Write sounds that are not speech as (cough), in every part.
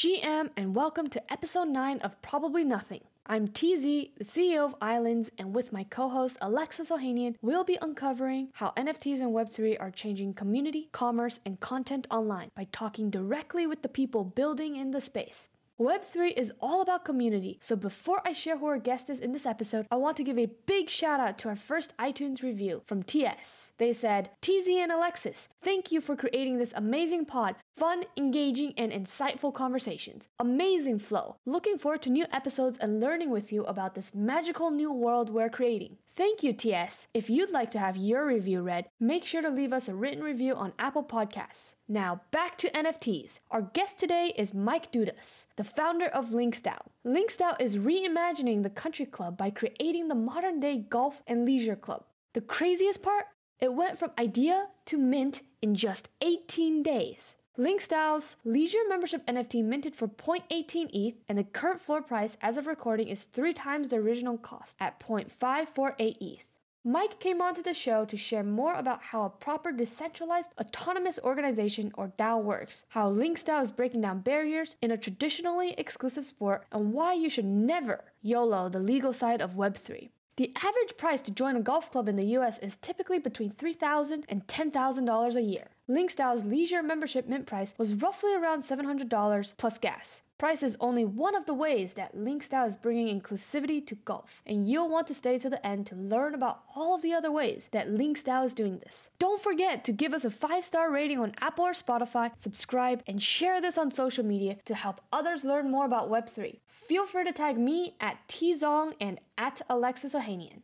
GM, and welcome to episode 9 of Probably Nothing. I'm TZ, the CEO of Islands, and with my co host Alexis Ohanian, we'll be uncovering how NFTs and Web3 are changing community, commerce, and content online by talking directly with the people building in the space. Web3 is all about community, so before I share who our guest is in this episode, I want to give a big shout out to our first iTunes review from TS. They said, TZ and Alexis, thank you for creating this amazing pod. Fun, engaging, and insightful conversations. Amazing flow. Looking forward to new episodes and learning with you about this magical new world we're creating. Thank you, TS. If you'd like to have your review read, make sure to leave us a written review on Apple Podcasts. Now, back to NFTs. Our guest today is Mike Dudas, the founder of LinksDAO. LinksDAO is reimagining the country club by creating the modern day golf and leisure club. The craziest part? It went from idea to mint in just 18 days. LinksDAO's leisure membership NFT minted for 0.18 ETH, and the current floor price as of recording is three times the original cost at 0.548 ETH. Mike came onto the show to share more about how a proper decentralized autonomous organization or DAO works, how LinksDAO is breaking down barriers in a traditionally exclusive sport, and why you should never YOLO the legal side of Web3. The average price to join a golf club in the US is typically between $3,000 and $10,000 a year. LinksDAO's leisure membership mint price was roughly around $700 plus gas. Price is only one of the ways that LinksDAO is bringing inclusivity to golf, and you'll want to stay to the end to learn about all of the other ways that LinksDAO is doing this. Don't forget to give us a 5-star rating on Apple or Spotify, subscribe, and share this on social media to help others learn more about Web3. Feel free to tag me at tzong and at Alexis Ohanian.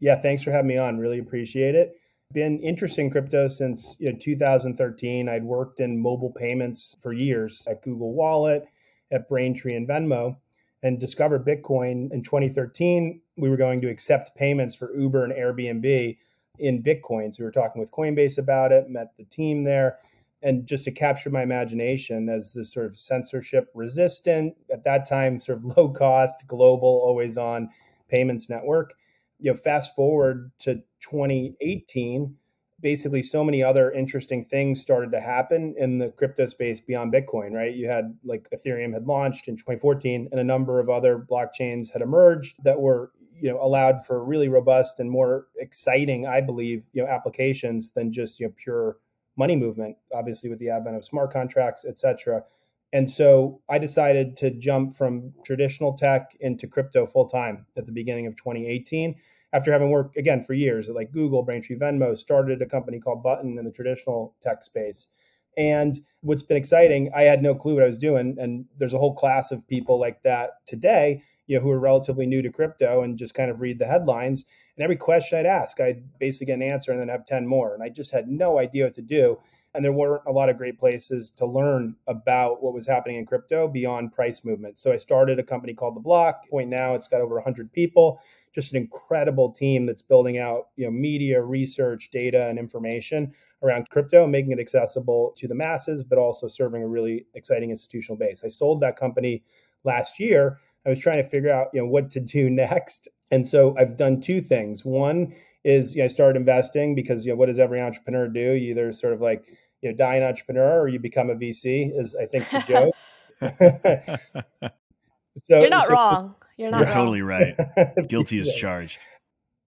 Yeah, thanks for having me on. Really appreciate it been interested in crypto since you know, 2013. I'd worked in mobile payments for years at Google Wallet, at Braintree, and Venmo, and discovered Bitcoin in 2013. We were going to accept payments for Uber and Airbnb in Bitcoin. So we were talking with Coinbase about it, met the team there. And just to capture my imagination as this sort of censorship resistant, at that time, sort of (laughs) low cost, global, always on payments network you know, fast forward to 2018, basically so many other interesting things started to happen in the crypto space beyond Bitcoin, right? You had like Ethereum had launched in 2014 and a number of other blockchains had emerged that were, you know, allowed for really robust and more exciting, I believe, you know, applications than just, you know, pure money movement, obviously with the advent of smart contracts, et cetera. And so I decided to jump from traditional tech into crypto full time at the beginning of 2018. After having worked again for years at like Google, Braintree, Venmo, started a company called Button in the traditional tech space. And what's been exciting, I had no clue what I was doing. And there's a whole class of people like that today, you know, who are relatively new to crypto and just kind of read the headlines. And every question I'd ask, I'd basically get an answer and then have 10 more. And I just had no idea what to do and there weren't a lot of great places to learn about what was happening in crypto beyond price movement. So I started a company called The Block. Point now, it's got over 100 people. Just an incredible team that's building out, you know, media, research, data, and information around crypto, making it accessible to the masses, but also serving a really exciting institutional base. I sold that company last year. I was trying to figure out, you know, what to do (laughs) next. And so I've done two things. One is you know start investing because you know what does every entrepreneur do? You either sort of like you know die an entrepreneur or you become a VC is I think the joke. (laughs) (laughs) so, you're not so, wrong. You're not. You're wrong. totally right. Guilty as charged.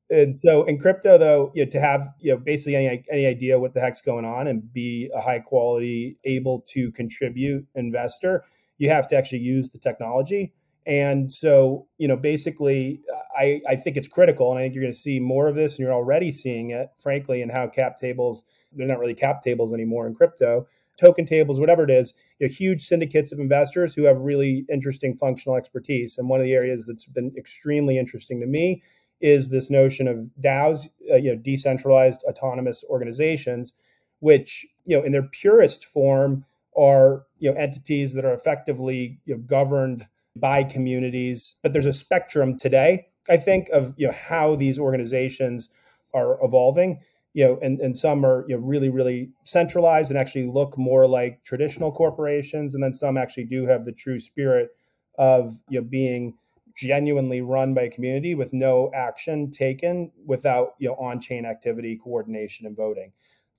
And so in crypto, though, you know, to have you know basically any any idea what the heck's going on and be a high quality, able to contribute investor, you have to actually use the technology. And so, you know, basically, I, I think it's critical, and I think you're going to see more of this, and you're already seeing it, frankly, in how cap tables, they're not really cap tables anymore in crypto, token tables, whatever it is, you know, huge syndicates of investors who have really interesting functional expertise. And one of the areas that's been extremely interesting to me is this notion of DAOs, uh, you know, decentralized autonomous organizations, which, you know, in their purest form are, you know, entities that are effectively you know, governed by communities. But there's a spectrum today, I think, of you know how these organizations are evolving. You know, and, and some are you know really, really centralized and actually look more like traditional corporations, and then some actually do have the true spirit of you know being genuinely run by a community with no action taken without you know on-chain activity, coordination, and voting.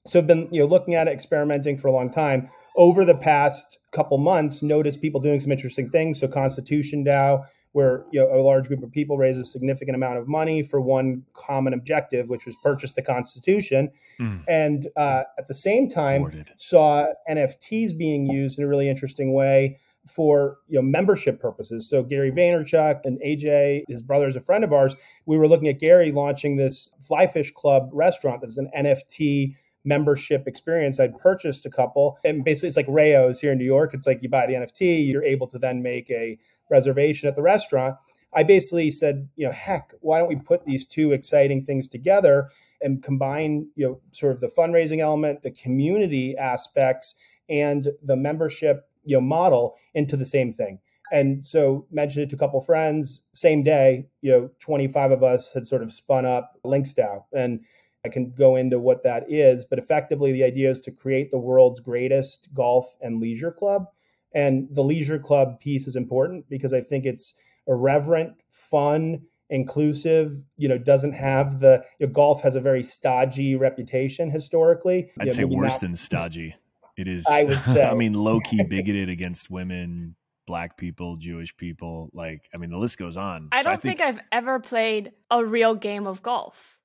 So I've been you know looking at it, experimenting for a long time. Over the past couple months, noticed people doing some interesting things. So Constitution DAO, where you know a large group of people raise a significant amount of money for one common objective, which was purchase the Constitution, mm. and uh, at the same time saw NFTs being used in a really interesting way for you know membership purposes. So Gary Vaynerchuk and AJ, his brother, is a friend of ours. We were looking at Gary launching this Flyfish Club restaurant that's an NFT membership experience. I'd purchased a couple, and basically it's like Rao's here in New York. It's like you buy the NFT, you're able to then make a reservation at the restaurant. I basically said, you know, heck, why don't we put these two exciting things together and combine, you know, sort of the fundraising element, the community aspects, and the membership you know model into the same thing and so mentioned it to a couple friends same day you know 25 of us had sort of spun up linksdao and i can go into what that is but effectively the idea is to create the world's greatest golf and leisure club and the leisure club piece is important because i think it's irreverent fun inclusive you know doesn't have the you know, golf has a very stodgy reputation historically i'd you know, say worse not, than stodgy it is. I would (laughs) say. I mean, low key (laughs) bigoted against women, black people, Jewish people. Like, I mean, the list goes on. I so don't I think, think I've ever played a real game of golf.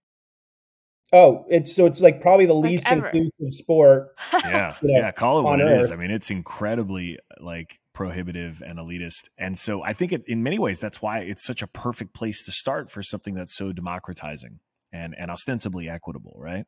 Oh, it's so it's like probably the like least ever. inclusive sport. (laughs) Yeah, (laughs) you know, yeah. Call it what it is. I mean, it's incredibly like prohibitive and elitist, and so I think it, in many ways that's why it's such a perfect place to start for something that's so democratizing and and ostensibly equitable, right?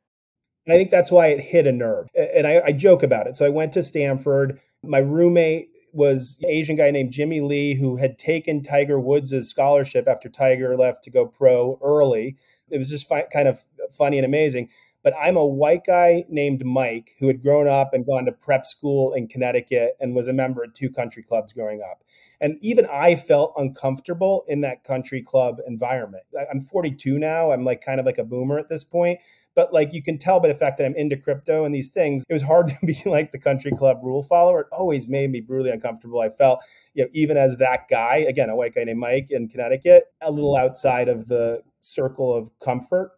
And I think that's why it hit a nerve. And I, I joke about it. So I went to Stanford. My roommate was an Asian guy named Jimmy Lee who had taken Tiger Woods' scholarship after Tiger left to go pro early. It was just fi- kind of funny and amazing. But I'm a white guy named Mike who had grown up and gone to prep school in Connecticut and was a member of two country clubs growing up. And even I felt uncomfortable in that country club environment. I'm 42 now. I'm like kind of like a boomer at this point but like you can tell by the fact that I'm into crypto and these things, it was hard (laughs) to be like the country club rule follower. It always made me brutally uncomfortable. I felt, you know, even as that guy, again, a white guy named Mike in Connecticut, a little outside of the circle of comfort.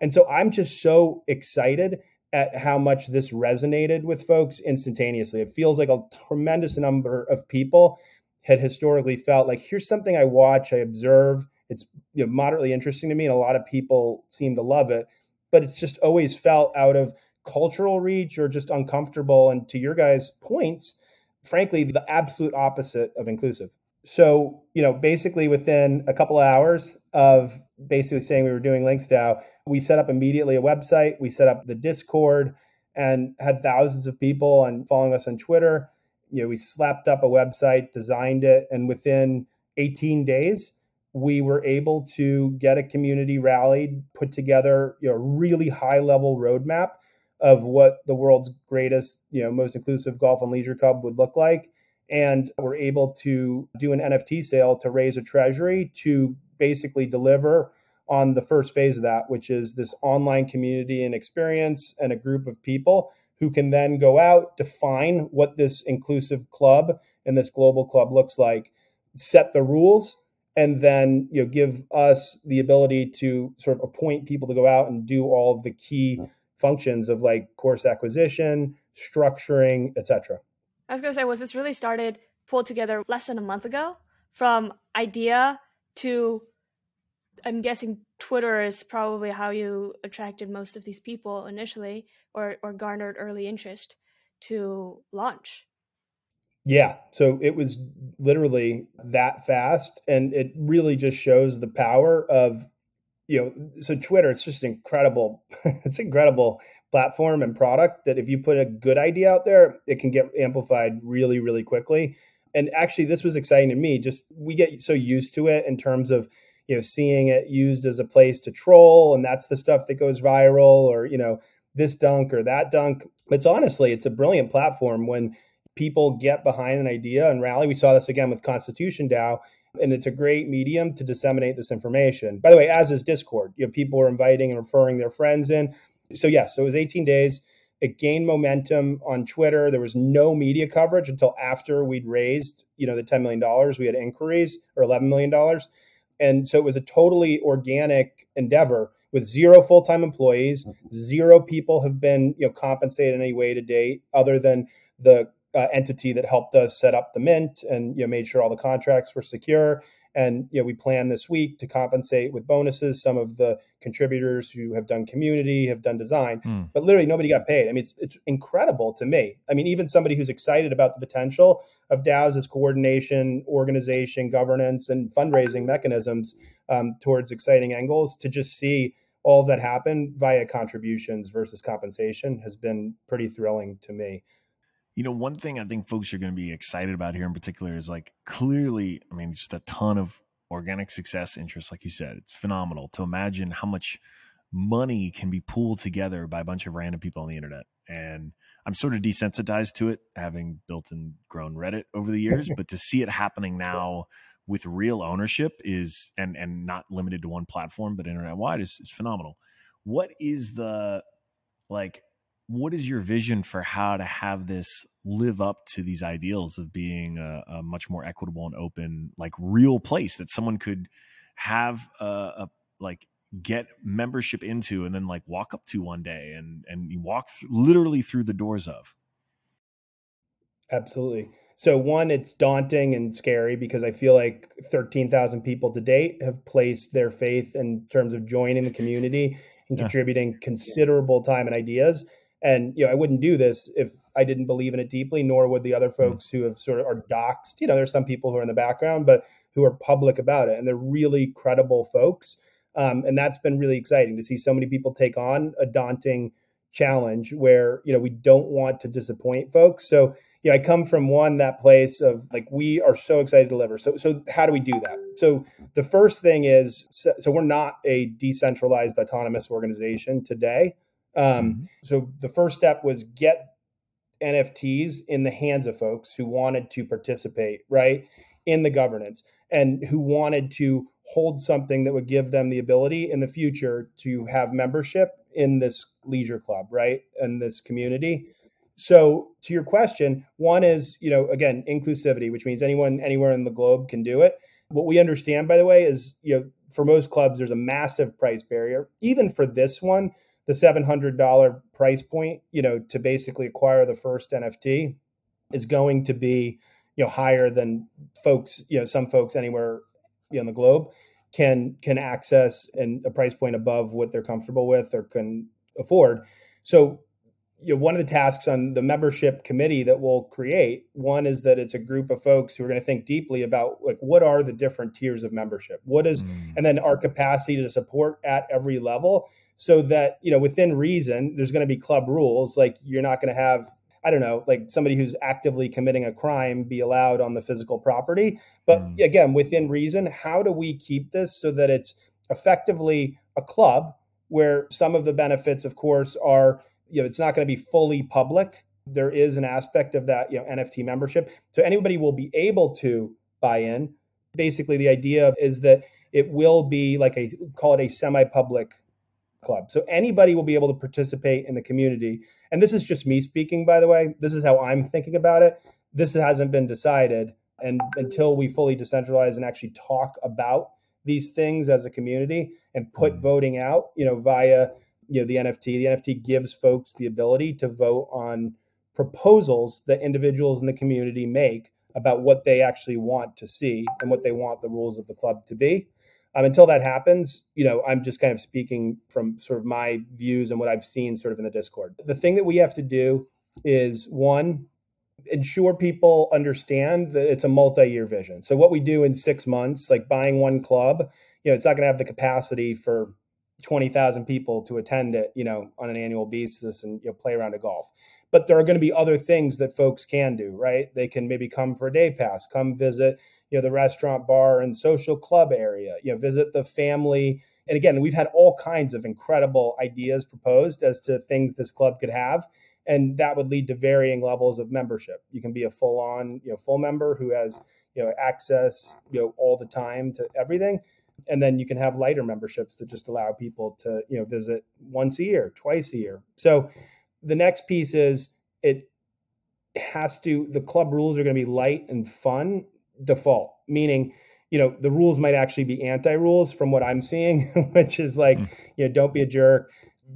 And so I'm just so excited at how much this resonated with folks instantaneously. It feels like a tremendous number of people had historically felt like here's something I watch, I observe, it's you know, moderately interesting to me, and a lot of people seem to love it but it's just always felt out of cultural reach or just uncomfortable. And to your guys' points, frankly, the absolute opposite of inclusive. So, you know, basically within a couple of hours of basically saying we were doing LinksDAO, we set up immediately a website, we set up the Discord and had thousands of people and following us on Twitter. You know, we slapped up a website, designed it, and within 18 days, we were able to get a community rallied, put together you know, a really high level roadmap of what the world's greatest, you know, most inclusive golf and leisure club would look like. And we're able to do an NFT sale to raise a treasury to basically deliver on the first phase of that, which is this online community and experience and a group of people who can then go out, define what this inclusive club and this global club looks like, set the rules, and then you know give us the ability to sort of appoint people to go out and do all of the key functions of like course acquisition structuring etc i was going to say was this really started pulled together less than a month ago? From idea to i'm guessing twitter is probably how you attracted most of these people initially or or garnered early interest to launch yeah. So it was literally that fast. And it really just shows the power of, you know, so Twitter, it's just incredible. (laughs) it's incredible platform and product that if you put a good idea out there, it can get amplified really, really quickly. And actually, this was exciting to me. Just we get so used to it in terms of, you know, seeing it used as a place to troll, and that's the stuff that goes viral, or, you know, this dunk or that dunk. It's honestly, it's a brilliant platform when people get behind an idea and rally. We saw this again with Constitution DAO, and it's a great medium to disseminate this information. By the way, as is Discord, you know, people are inviting and referring their friends in. So yes, so it was 18 days. It gained momentum on Twitter. There was no media coverage until after we'd raised, you know, the $10 million. We had inquiries or $11 million. And so it was a totally organic endeavor with zero full-time employees. Mm-hmm. Zero people have been, you know, compensated in any way to date other than the uh, entity that helped us set up the mint and you know made sure all the contracts were secure and you know, we plan this week to compensate with bonuses some of the contributors who have done community, have done design, mm. but literally nobody got paid. I mean, it's it's incredible to me. I mean, even somebody who's excited about the potential of DAOs as coordination, organization, governance, and fundraising mechanisms um, towards exciting angles to just see all of that happen via contributions versus compensation has been pretty thrilling to me. You know, one thing I think folks are going to be excited about here in particular is like clearly, I mean, just a ton of organic success interest, like you said. It's phenomenal to imagine how much money can be pooled together by a bunch of random people on the internet. And I'm sort of desensitized to it, having built and grown Reddit over the years, (laughs) but to see it happening now with real ownership is and and not limited to one platform, but internet wide is, is phenomenal. What is the like what is your vision for how to have this live up to these ideals of being a, a much more equitable and open, like real place that someone could have a, a, like get membership into and then like walk up to one day and and you walk th- literally through the doors of? Absolutely. So one it's daunting and scary because i feel like 13,000 people to date have placed their faith in terms of joining the community and yeah. contributing considerable time and ideas and you know, I wouldn't do this if I didn't believe in it deeply, nor would the other mm-hmm. folks who have sort of are doxxed. You know, there's some people who are in the background, but who are public about it, and they're really credible folks. Um, and that's been really exciting to see so many people take on a daunting challenge where you know we don't want to disappoint folks. So you know, I come from one that place of like we are so excited to deliver. So so how do we do that? So the first thing is so, so we're not a decentralized autonomous organization today. Um, mm-hmm. So the first step was get NFTs in the hands of folks who wanted to participate, right, in the governance and who wanted to hold something that would give them the ability in the future to have membership in this leisure club, right, in this community. So to your question, one is, you know, again, inclusivity, which means anyone anywhere in the globe can do it. What we understand, by the way, is, you know, for most clubs, there's a massive price barrier. Even for this one, the $700 price point, you know, to basically acquire the first NFT is going to be, you know, higher than folks, you know, some folks anywhere you know, in the globe can can access and a price point above what they're comfortable with or can afford. So, you know, one of the tasks on the membership committee that we'll create, one is that it's a group of folks who are going to think deeply about like what are the different tiers of membership? What is mm. and then our capacity to support at every level so that you know within reason there's going to be club rules like you're not going to have i don't know like somebody who's actively committing a crime be allowed on the physical property. But mm. again within reason how do we keep this so that it's effectively a club where some of the benefits of course are you know it's not going to be fully public. There is an aspect of that you know nft membership. So anybody will be able to buy in. Basically the idea is that it will be like a call it a semi-public club. So anybody will be able to participate in the community. And this is just me speaking, by the way. This is how I'm thinking about it. This hasn't been decided. And until we fully decentralize and actually talk about these things as a community and put mm-hmm. voting out, you know, via you know the NFT. The NFT gives folks the ability to vote on proposals that individuals in the community make about what they actually want to see and what they want the rules of the club to be. Um, until that happens, you know, I'm just kind of speaking from sort of my views and what I've seen sort of in the Discord. The thing that we have to do is one, ensure people understand that it's a multi-year vision. So what we do in six months, like buying one club, you know, it's not going to have the capacity for 20,000 people to attend it, you know, on an annual basis and you know, play around a golf. But there are going to be other things that folks can do, right? They can maybe come for a day pass, come visit, you know the restaurant bar and social club area you know visit the family. And again we've had all kinds of incredible ideas proposed as to things this club could have and that would lead to varying levels of membership. You can be a full on you know full member who has you know access you know all the time to everything and then you can have lighter memberships that just allow people to you know visit once a year twice a year. So the next piece is it has to the club rules are going to be light and fun default, meaning, you know, the rules might actually be anti rules from what I'm seeing, (laughs) which is like, mm. you know, don't be a jerk,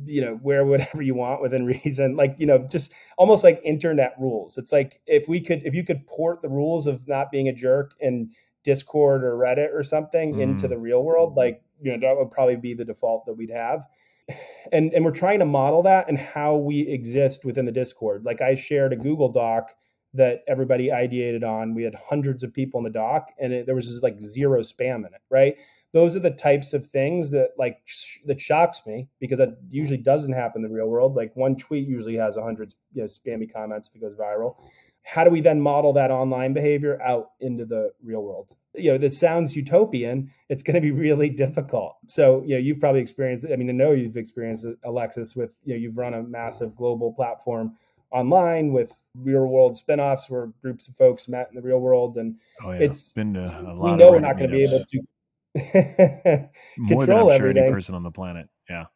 you know wear whatever you want within (laughs) reason like you know just almost like internet rules it's like if we could if you could port the rules of not being a jerk in discord or reddit or something mm. into the real world like you know that would probably be the default that we'd have (sighs) and and we're trying to model that and how we exist within the discord like i shared a google doc that everybody ideated on we had hundreds of people in the doc and it, there was just like zero spam in it right those are the types of things that like sh- that shocks me because that usually doesn't happen in the real world. Like one tweet usually has a hundred you know, spammy comments if it goes viral. How do we then model that online behavior out into the real world? You know, that sounds utopian. It's going to be (laughs) really difficult. So, you know, you've probably experienced. I mean, I know you've experienced it, Alexis. With you know, you've run a massive global platform online with real world spinoffs where groups of folks met in the real world, and oh, yeah. it's been a lot. We know we're not going to be able to (laughs) More than I'm sure any person on the planet. Yeah.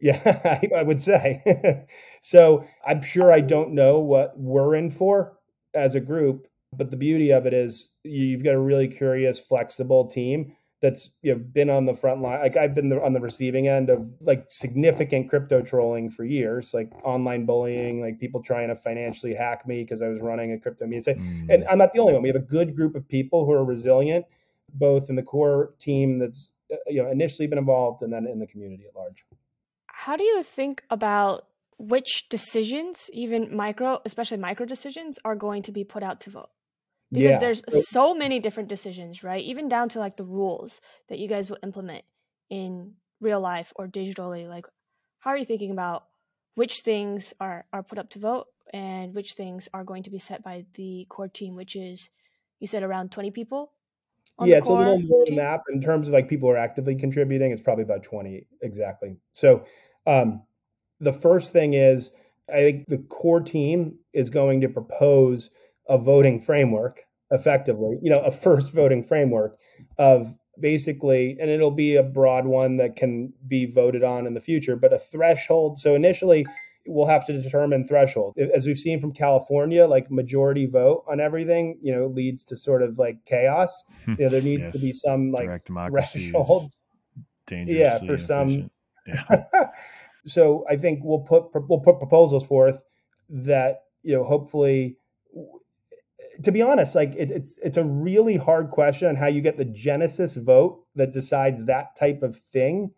Yeah, (laughs) I, I would say. (laughs) so I'm sure I don't know what we're in for as a group, but the beauty of it is you've got a really curious, flexible team that's you know been on the front line. Like I've been on the receiving end of like significant crypto trolling for years, like online bullying, like people trying to financially hack me because I was running a crypto media. Mm. And I'm not the only one. We have a good group of people who are resilient both in the core team that's uh, you know initially been involved and then in the community at large. How do you think about which decisions, even micro, especially micro decisions, are going to be put out to vote? Because yeah. there's so many different decisions, right? Even down to like the rules that you guys will implement in real life or digitally. Like, how are you thinking about which things are are put up to vote and which things are going to be set by the core team, which is you said around 20 people yeah, it's a little more than that. In terms of like people are actively contributing, it's probably about 20 exactly. So um, the first thing is I think the core team is going to propose a voting framework effectively, you know, a first voting framework of basically, and it'll be a broad one that can be voted on in the future, but a threshold. So initially, we'll have to determine threshold. As we've seen from California, like majority vote on everything, you know, leads to sort of like chaos. You know, there needs yes. to be some like threshold. Yeah, for some. Yeah. (laughs) so I think we'll put we'll put proposals forth that you know hopefully. To be honest, like it, it's it's a really hard question on how you get the Genesis vote that decides that type of thing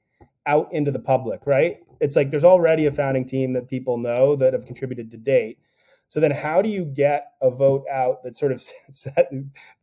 out into the public, right? it's like there's already a founding team that people know that have contributed to date. So then, how do you get a vote out that sort of (laughs) set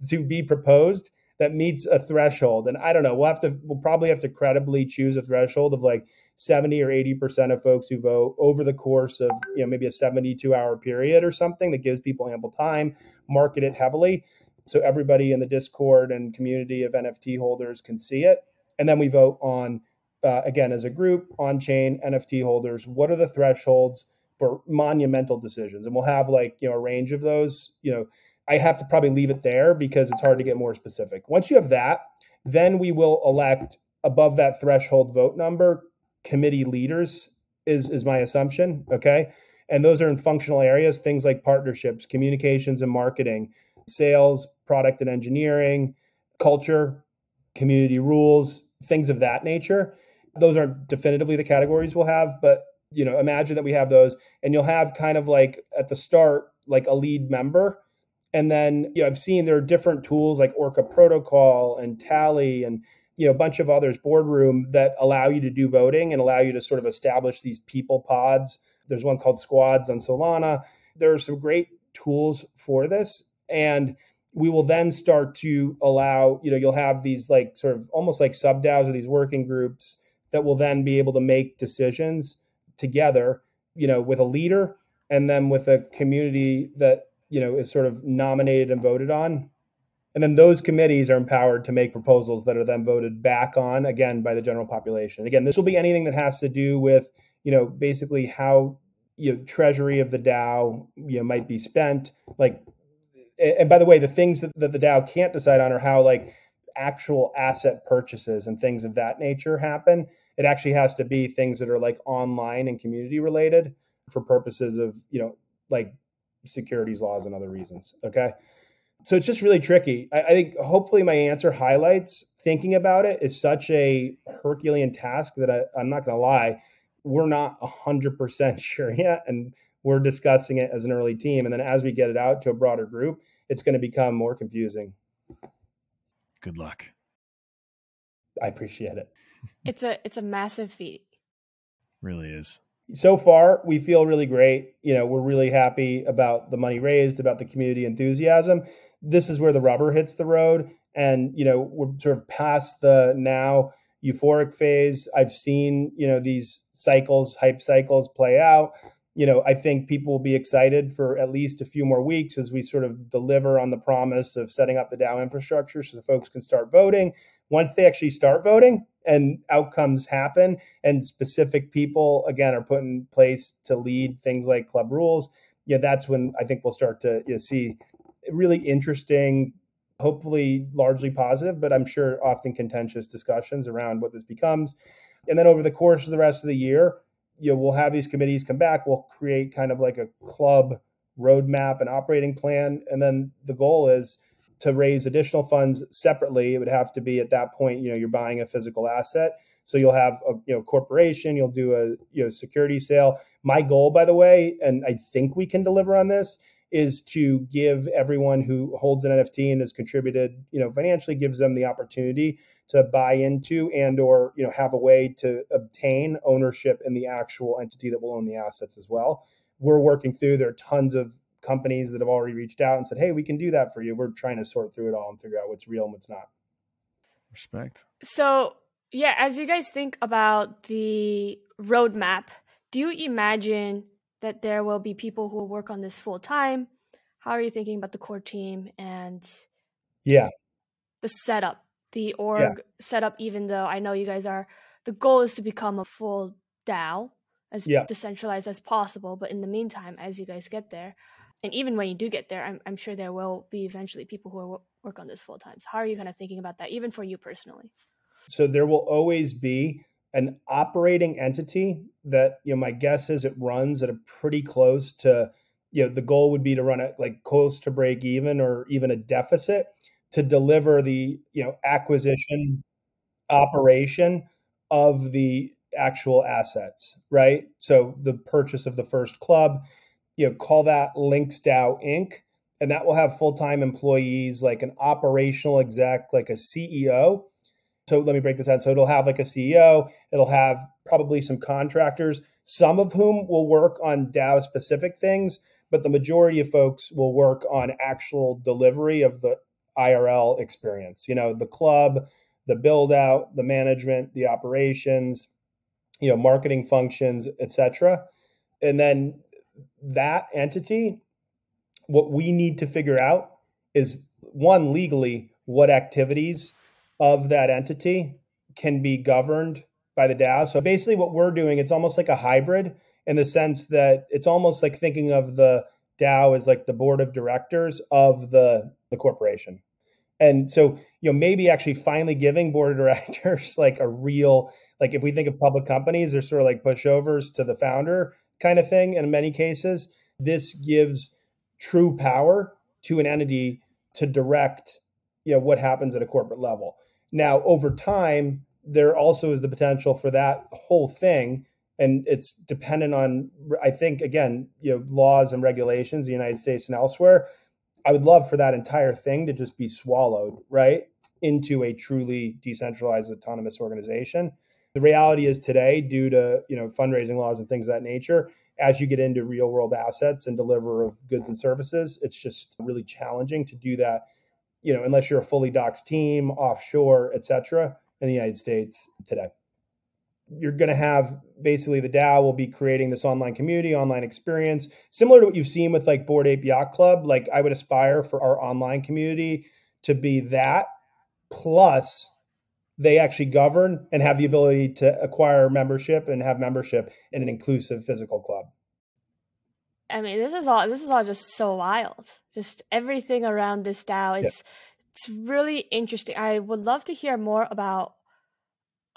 to be proposed that meets a threshold? And I don't know. We'll have to. We'll probably have to credibly choose a threshold of like seventy or eighty percent of folks who vote over the course of you know maybe a seventy-two hour period or something that gives people ample time. Market it heavily so everybody in the Discord and community of NFT holders can see it, and then we vote on uh, again as a group on chain nft holders what are the thresholds for monumental decisions? And we'll have like you know a range of those. You know i have to probably leave it there because it's hard to get more specific. Once you have that then we will elect above that threshold vote number committee leaders is is my assumption okay? And those are in functional areas things like partnerships communications and marketing sales product and engineering culture community rules things of that nature. Those aren't definitively the categories we'll have, but you know, imagine that we have those, and you'll have kind of like at the start, like a lead member, and then you know, I've seen there are different tools like Orca Protocol and Tally and you know a bunch of others, Boardroom that allow you to do voting and allow you to sort of establish these people pods. There's one called Squads on Solana. There are some great tools for this, and we will then start to allow you know you'll have these like sort of almost like sub DAOs or these working groups that will then be able to make decisions together, you know, with a leader and then with a community that, you know, is sort of nominated and voted on. And then those committees are empowered to make proposals that are then voted back on again by the general population. Again, this will be anything that has to do with, you know, basically how you know treasury of the DAO, you know, might be spent. Like and by the way, the things that, that the DAO can't decide on are how like actual asset purchases and things of that nature happen it actually has to be things that are like online and community related for purposes of you know like securities laws and other reasons okay so it's just really tricky I, I, think hopefully my answer highlights thinking about it is such a herculean task that I, i'm not going to lie we're not 100% (laughs) sure yet. And we're discussing it as an early team. And then as we get it out to a broader group, it's going to become more confusing. Good luck. I appreciate it. (laughs) It's a it's a massive feat. Really is. So far, we feel really great. You know, we're really happy about the money raised, about the community enthusiasm. This is where the rubber hits the road. And, you know, we're sort of past the now euphoric phase. I've seen, you know, these cycles, hype cycles play out. You know, I think people will be excited for at least a few more weeks as we sort of deliver on the promise of setting up the DAO infrastructure so the folks can start voting. Once they actually start voting and outcomes happen, and specific people again are put in place to lead things like club rules, yeah, that's when I think we'll start to you know, see really interesting hopefully largely positive, but I'm sure often contentious discussions around what this becomes. And then over the course of the rest of the year, you know, we'll have these committees come back. We'll create kind of like a club roadmap and operating plan. And then the goal is to raise additional funds separately. It would have to be at that point, you know, you're buying a physical asset. So you'll have a you know corporation, you'll do a you know security sale. My goal, by the way, and I think we can deliver on this, is to give everyone who holds an NFT and has contributed, you know, financially, gives them the opportunity to buy into and or you know have a way to obtain ownership in the actual entity that will own the assets as well. We're working through. There are tons of companies that have already reached out and said, "Hey, we can do that for you." We're trying to sort through it all and figure out what's real and what's not. Respect. So yeah, as you guys think about the roadmap, do you imagine that there will be people who will work on this full time? How are you thinking about the core team and yeah, the setup, the org yeah. setup? Even though I know you guys are, the goal is to become a full DAO as yeah. decentralized as possible. But in the meantime, as you guys get there, and even when you do get there, I'm, I'm sure there will be eventually people who will work on this full time. So how are you kind of thinking about that, even for you personally? So there will always be an operating entity that you know my guess is it runs at a pretty close to you know the goal would be to run it like close to break even or even a deficit to deliver the you know acquisition operation of the actual assets right? So the purchase of the first club you know call that links dao inc. And that will have full-time employees like an operational exec like a ceo so let me break this down. So it'll have like a CEO, it'll have probably some contractors, some of whom will work on DAO specific things, but the majority of folks will work on actual delivery of the IRL experience. You know, the club, the build out, the management, the operations, you know, marketing functions, etc. And then that entity, what we need to figure out is one legally what activities of that entity can be governed by the DAO. So basically, what we're doing, it's almost like a hybrid in the sense that it's almost like thinking of the DAO as like the board of directors of the the corporation. And so, you know, maybe actually finally giving board of (laughs) directors like a real, like if we think of public companies, they're sort of like pushovers to the founder kind of thing. in many cases, this gives true power to an entity to direct, you know, what happens at a corporate level. Now, over time, there also is the potential for that whole thing, and it's dependent on, I think, again, you know, laws and regulations, the United States and elsewhere. I would love for that entire thing to just be swallowed, right, into a truly decentralized autonomous organization. The reality is today, due to you know fundraising laws and things of that nature, as you get into real world assets and deliver of goods and services, it's just really challenging to do that you know, unless you're a fully doxed team, offshore, et cetera, in the United States today. You're going to have basically the DAO will be creating this online community, online experience, similar to what you've seen with like Bored Ape Yacht Club. Like I would aspire for our online community to be that plus they actually govern and have the ability to acquire membership and have membership in an inclusive physical club. I mean, this is all this is all just so wild. Just everything around this DAO. It's yeah. it's really interesting. I would love to hear more about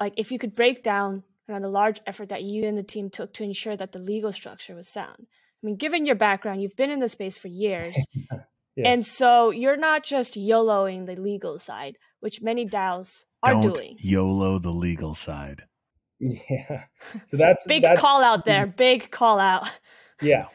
like if you could break down around the large effort that you and the team took to ensure that the legal structure was sound. I mean, given your background, you've been in the space for years. (laughs) yeah. And so you're not just YOLOing the legal side, which many DAOs are Don't doing. YOLO the legal side. (laughs) Yeah. (laughs) So that's big that's, call out there. Big call out. Yeah.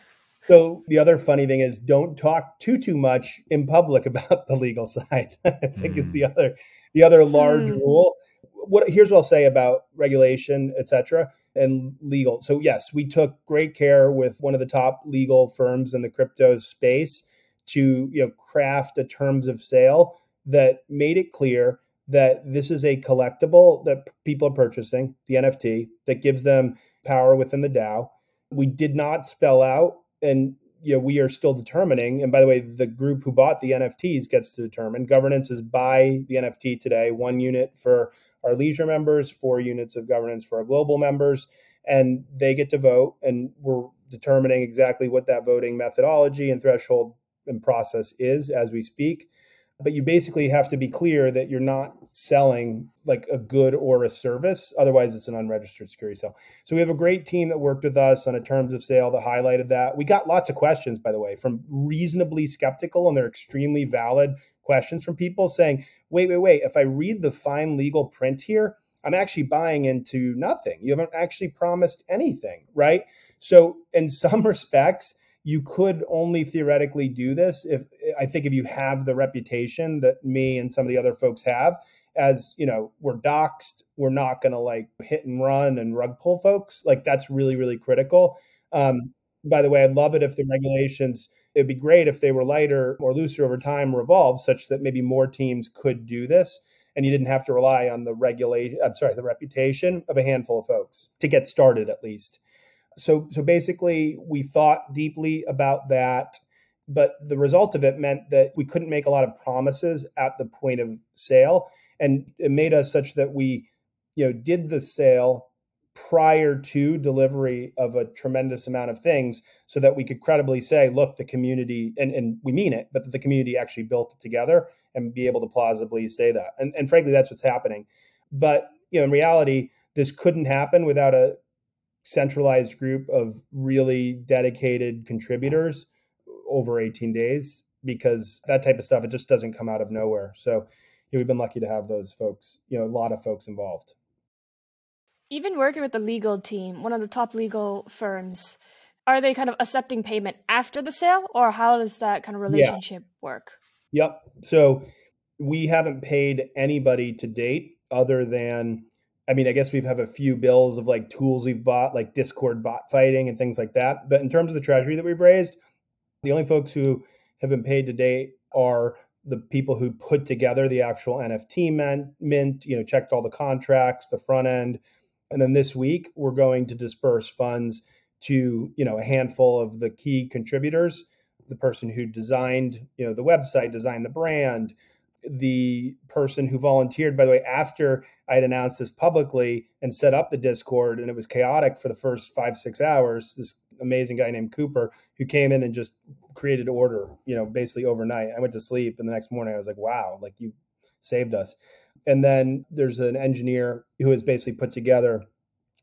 So the other funny thing is don't talk too too much in public (laughs) about the legal side. (laughs) I think mm. is the other the other large hmm. rule. What here's what I'll say about regulation, etc and legal. So yes, we took great care with one of the top legal firms in the crypto space to you know craft a terms of sale that made it clear that this is a collectible that people are purchasing, the NFT, that gives them power within the DAO. We did not spell out, and you know, we are still determining. And by the way, the group who bought the NFTs gets to determine. Governance is buy the NFT today, one unit for our leisure members, four units of governance for our global members, and they get to vote. And we're determining exactly what that voting methodology and threshold and process is as we speak. But you basically have to be clear that you're not selling like a good or a service. Otherwise, it's an unregistered security sale. So we have a great team that worked with us on a terms of sale that highlighted that. We got lots of questions, by the way, from reasonably skeptical, and they're extremely valid questions from people saying, wait, wait, wait, if I read the fine legal print here, I'm actually buying into nothing. You haven't actually promised anything, right? So, in (laughs) some respects, you could only theoretically do this if I think if you have the reputation that me and some of the other folks have, as you know, we're doxxed, we're not going to like hit and run and rug pull folks. Like that's really, really critical. Um, by the way, I'd love it if the regulations it'd be great if they were lighter or looser over time or evolved such that maybe more teams could do this and you didn't have to rely on the regulate I'm sorry, the reputation of a handful of folks to get started at least. So so basically we thought deeply about that but the result of it meant that we couldn't make a lot of promises at the point of sale and it made us such that we you know did the sale prior to delivery of a tremendous amount of things so that we could credibly say, look, the community, and, and we mean it, but that the community actually built it together and be able to plausibly say that. And, and frankly, that's what's happening. But you know, in reality, this couldn't happen without a centralized group of really dedicated contributors over 18 days because that type of stuff, it just doesn't come out of nowhere. So you know, we've been lucky to have those folks, you know, a lot of folks involved even working with the legal team, one of the top legal firms, are they kind of accepting payment after the sale, or how does that kind of relationship yeah. work? Yep. So we haven't paid anybody to date other than, I mean, I guess we have a few bills of like tools we've bought, like Discord bot fighting and things like that. But in terms of the treasury that we've raised, the only folks who have been paid to date are the people who put together the actual NFT mint, you know, checked all the contracts, the front end, and then this week, we're going to disperse funds to, you know, a handful of the key contributors, the person who designed, you know, the website, designed the brand, the person who volunteered, by the way, after I had announced this publicly and set up the Discord, and it was chaotic for the first five, six hours. This amazing guy named Cooper who came in and just created order, you know, basically overnight. I went to sleep, and the next morning I was like, wow, like you saved us. And then there's an engineer who has basically put together,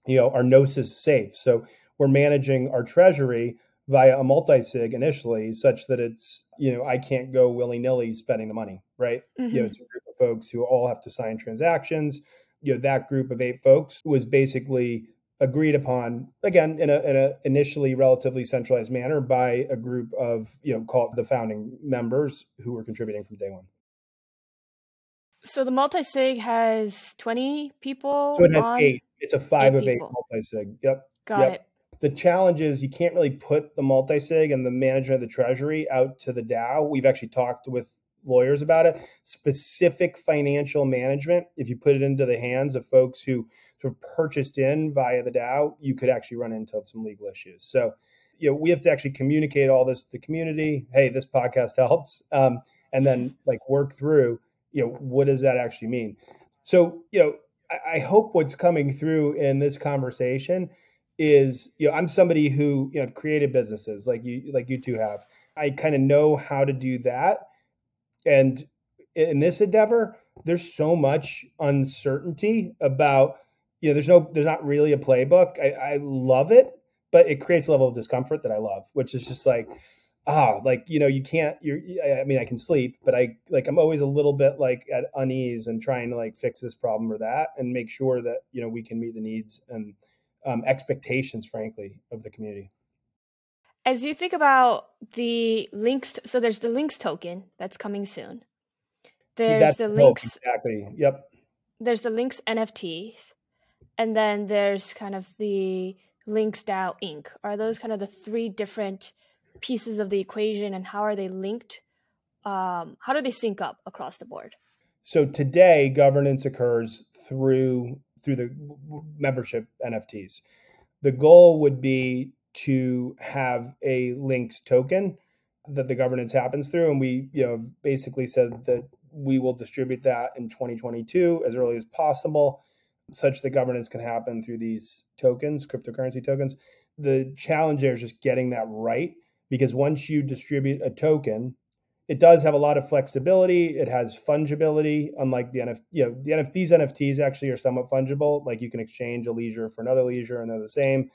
you know, our Gnosis safe. So we're managing our treasury via a multi-sig initially, such that it's, you know, I can't go willy-nilly spending the money, right? Mm-hmm. You know, it's a group of folks who all have to sign transactions. You know, that group of eight folks was basically agreed upon again in a, in a initially relatively centralized manner by a group of you know called the founding members who were contributing from day one so the multi sig has 20 people. So it has on? eight. It's a five eight of eight multi sig. Yep. Got yep. it. The challenge is you can't really put the multi sig and the management of the treasury out to the DAO. We've actually talked with lawyers about it. Specific financial management, if you put it into the hands of folks who sort of purchased in via the DAO, you could actually run into some legal issues. So, you know, we have to actually communicate all this to the community. Hey, this podcast (laughs) helps, um, and then like work through you know, what does that actually mean? So, you know, I, I hope what's coming through in this conversation is, you know, I'm somebody who, you know, created businesses like you, like you two have. I kind of know how to do that. And in this endeavor, there's so much uncertainty about, you know, there's no, there's not really a playbook. I, I love it, but it creates a level of discomfort that I love, which is just like, ah, like you know, you can't. You're. I mean, I can sleep, but I like I'm always a little bit like at unease and trying to like fix this problem or that, and make sure that you know we can meet the needs and um, expectations, frankly, of the community. As you think about the links, so there's the links token that's coming soon. There's that's the links exactly. Yep. There's the links NFTs, and then there's kind of the links DAO Inc. Are those kind of the three different pieces of the equation and how are they linked? Um, how do they sync up across the board? So today, governance occurs through through the membership NFTs. The goal would be to have a links token that the governance happens through, and we you know basically said that we will distribute that in 2022 as early as possible, such that governance can happen through these tokens, cryptocurrency tokens. The challenge there is just getting that right because once you distribute a token, it does have a lot of flexibility. It has fungibility, unlike the NFT. You know, the NF, these NFTs actually are somewhat fungible. Like you can exchange a leisure for another leisure, and they're the same.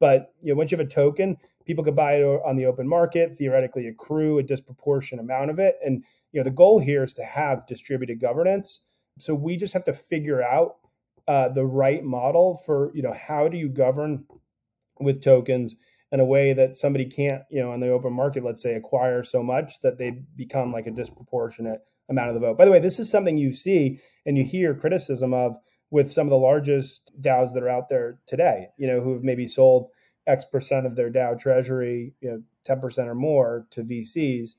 But you know, once you have a token, people could buy it on the open market, theoretically accrue a disproportionate amount of it. And you know, the goal here is to have distributed governance. So we just have to figure out uh, the right model for you know how do you govern with tokens in a way that somebody can't, you know, on the open market, let's say, acquire so much that they become like a disproportionate amount of the vote. By the way, this is something you see and you hear criticism of with some of the largest DAOs that are out there today, you know, who have maybe sold X percent of their DAO treasury, you know, 10% or more to VCs,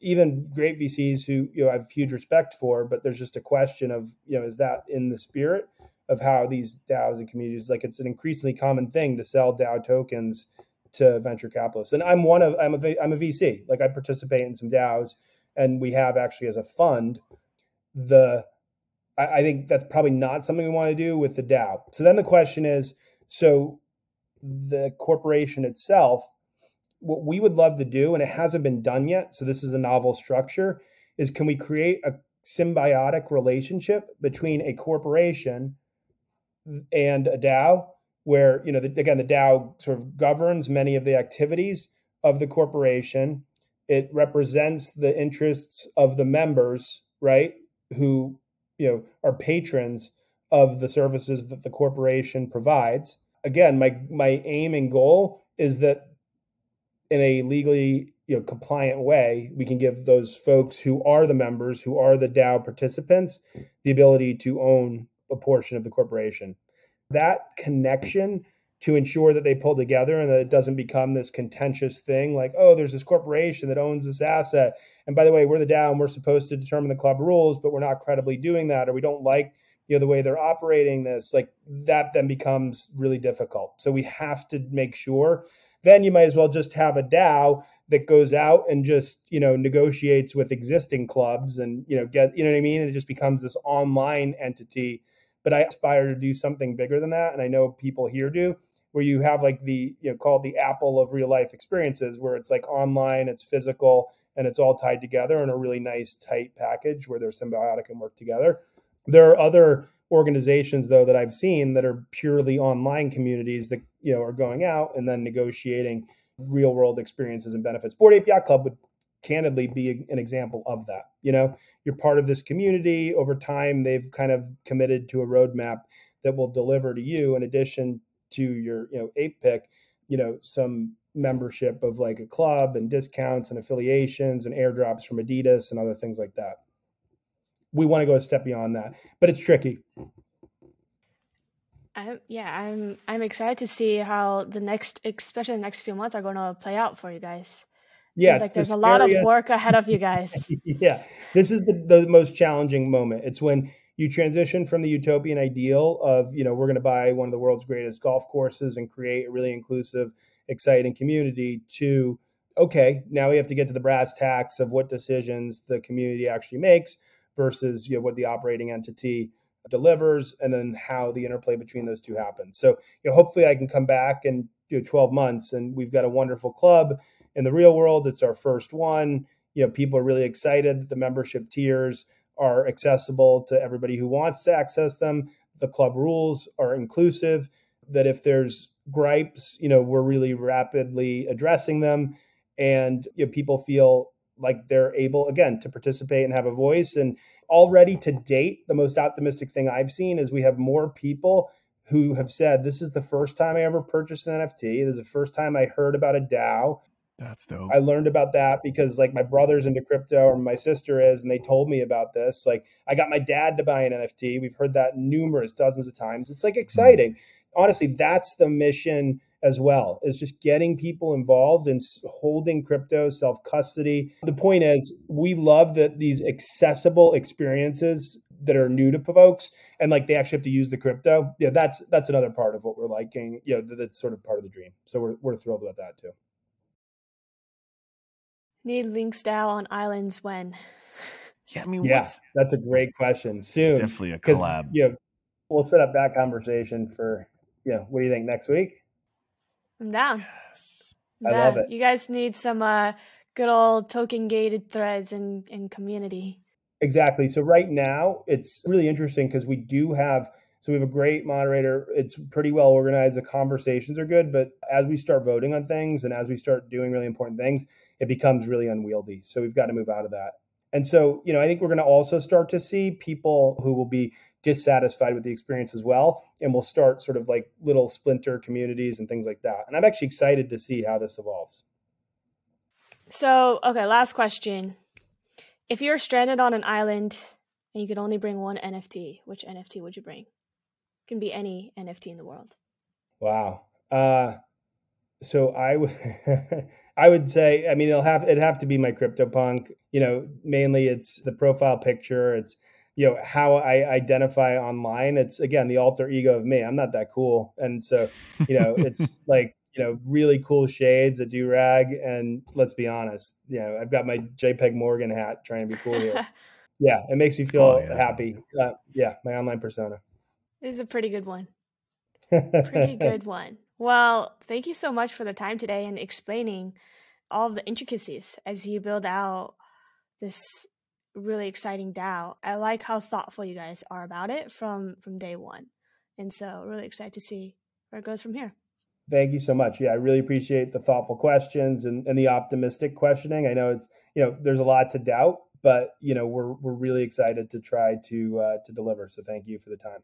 even great VCs who, you know, I have huge respect for, but there's just a question of, you know, is that in the spirit of how these DAOs and communities, like it's an increasingly common thing to sell DAO tokens to venture capitalists. And I'm one of I'm a I'm a VC. Like I participate in some DAOs, and we have actually as a fund the. I, I think that's probably not something we want to do with the DAO. So then the question is, so the corporation itself, what we would love to do, and it hasn't been done yet. So this is a novel structure. Is can we create a symbiotic relationship between a corporation and a DAO where you know the, again the DAO sort of governs many of the activities of the corporation. It represents the interests of the members, right? Who you know are patrons of the services that the corporation provides. Again, my my aim and goal is that in a legally you know compliant way, we can give those folks who are the members, who are the DAO participants, the ability to own a portion of the corporation that connection to ensure that they pull together and that it doesn't become this contentious thing like, oh, there's this corporation that owns this asset. And by the way, we're the DAO and we're supposed to determine the club rules, but we're not credibly doing that, or we don't like you know the way they're operating this. Like that then becomes really difficult. So we have to make sure. Then you might as well just have a DAO that goes out and just you know negotiates with existing clubs and you know get you know what I mean. It just becomes this online entity but I aspire to do something bigger than that. And I know people here do, where you have like the, you know, called the Apple of real life experiences, where it's like online, it's physical, and it's all tied together in a really nice, tight package where they're symbiotic and work together. There are other organizations though that I've seen that are purely online communities that you know are going out and then negotiating real world experiences and benefits. Ape Yacht Club would candidly be an example of that. You know, you're part of this community. Over time, they've kind of committed to a roadmap that will deliver to you, in addition to your, you know, ape pick, you know, some membership of like a club and discounts and affiliations and airdrops from Adidas and other things like that. We want to go a step beyond that, but it's tricky. I, yeah, I'm I'm excited to see how the next, especially the next few months, are going to play out for you guys yeah, like there's the a lot of work ahead of you (laughs) guys. yeah, this is the, the most challenging moment. It's when you transition from the utopian ideal of you know we're going to buy one of the world's greatest golf courses and create a really inclusive, exciting community to okay, now we have to get to the brass tacks of what decisions the community actually makes versus you know what the operating entity delivers and then how the interplay between those two happens. So you know, hopefully I can come back in you know, 12 months and we've got a wonderful club in the real world, it's our first one. You know, people are really excited that the membership tiers are accessible to everybody who wants to access them. The club rules are inclusive, that if there's gripes, you know, we're really rapidly addressing them. and you know, people feel like they're able again to participate and have a voice and already to date the most optimistic thing i've seen is we have more people who have said this is the first time i ever purchased an nft this is the first time i heard about a dao that's dope. I learned about that because like my brother's into crypto or my sister is, and they told me about this. Like I got my dad to buy an NFT. We've heard that numerous dozens of times. It's like exciting. Mm-hmm. Honestly, that's the mission as well is just getting people involved in holding crypto self custody the point is we love that these accessible experiences that are new to folks and like they actually have to use the crypto yeah that's that's another part of what we're liking you know that's sort of part of the dream so we're, we're thrilled about that too need links DAO on islands when yeah i mean yeah that's a great question soon definitely a collab yeah you know, we'll set up that conversation for yeah you know, what do you think next week I'm down. Yes. I love it. You guys need some uh, good old token gated threads in, in community. Exactly. So right now it's really interesting because we do have so we have a great moderator. It's pretty well organized. The conversations are good, but as we start voting on things and as we start doing really important things, it becomes really unwieldy. So we've got to move out of that. And so, you know, I think we're going to also start to see people who will be dissatisfied with the experience as well. And we'll start sort of like little splinter communities and things like that. And I'm actually excited to see how this evolves. So, okay, last question. If you're stranded on an island and you could only bring one NFT, which NFT would you bring? It can be any NFT in the world. Wow. Uh, so I would (laughs) I would say I mean it'll have it have to be my CryptoPunk. You know, mainly it's the profile picture, it's you know how I identify online. It's again the alter ego of me. I'm not that cool, and so you know (laughs) it's like you know really cool shades, a do rag, and let's be honest, you know I've got my JPEG Morgan hat trying to be cool here. (laughs) yeah, it makes me feel oh, yeah. happy. Uh, yeah, my online persona is a pretty good one. pretty good one. Well, thank you so much for the time today and explaining all of the intricacies as you build out this really exciting DAO. I like how thoughtful you guys are about it from from day one, and so really excited to see where it goes from here. Thank you so much. Yeah, I really appreciate the thoughtful questions and, and the optimistic questioning. I know it's you know there's a lot to doubt, but you know we're we're really excited to try to uh, to deliver. So thank you for the time.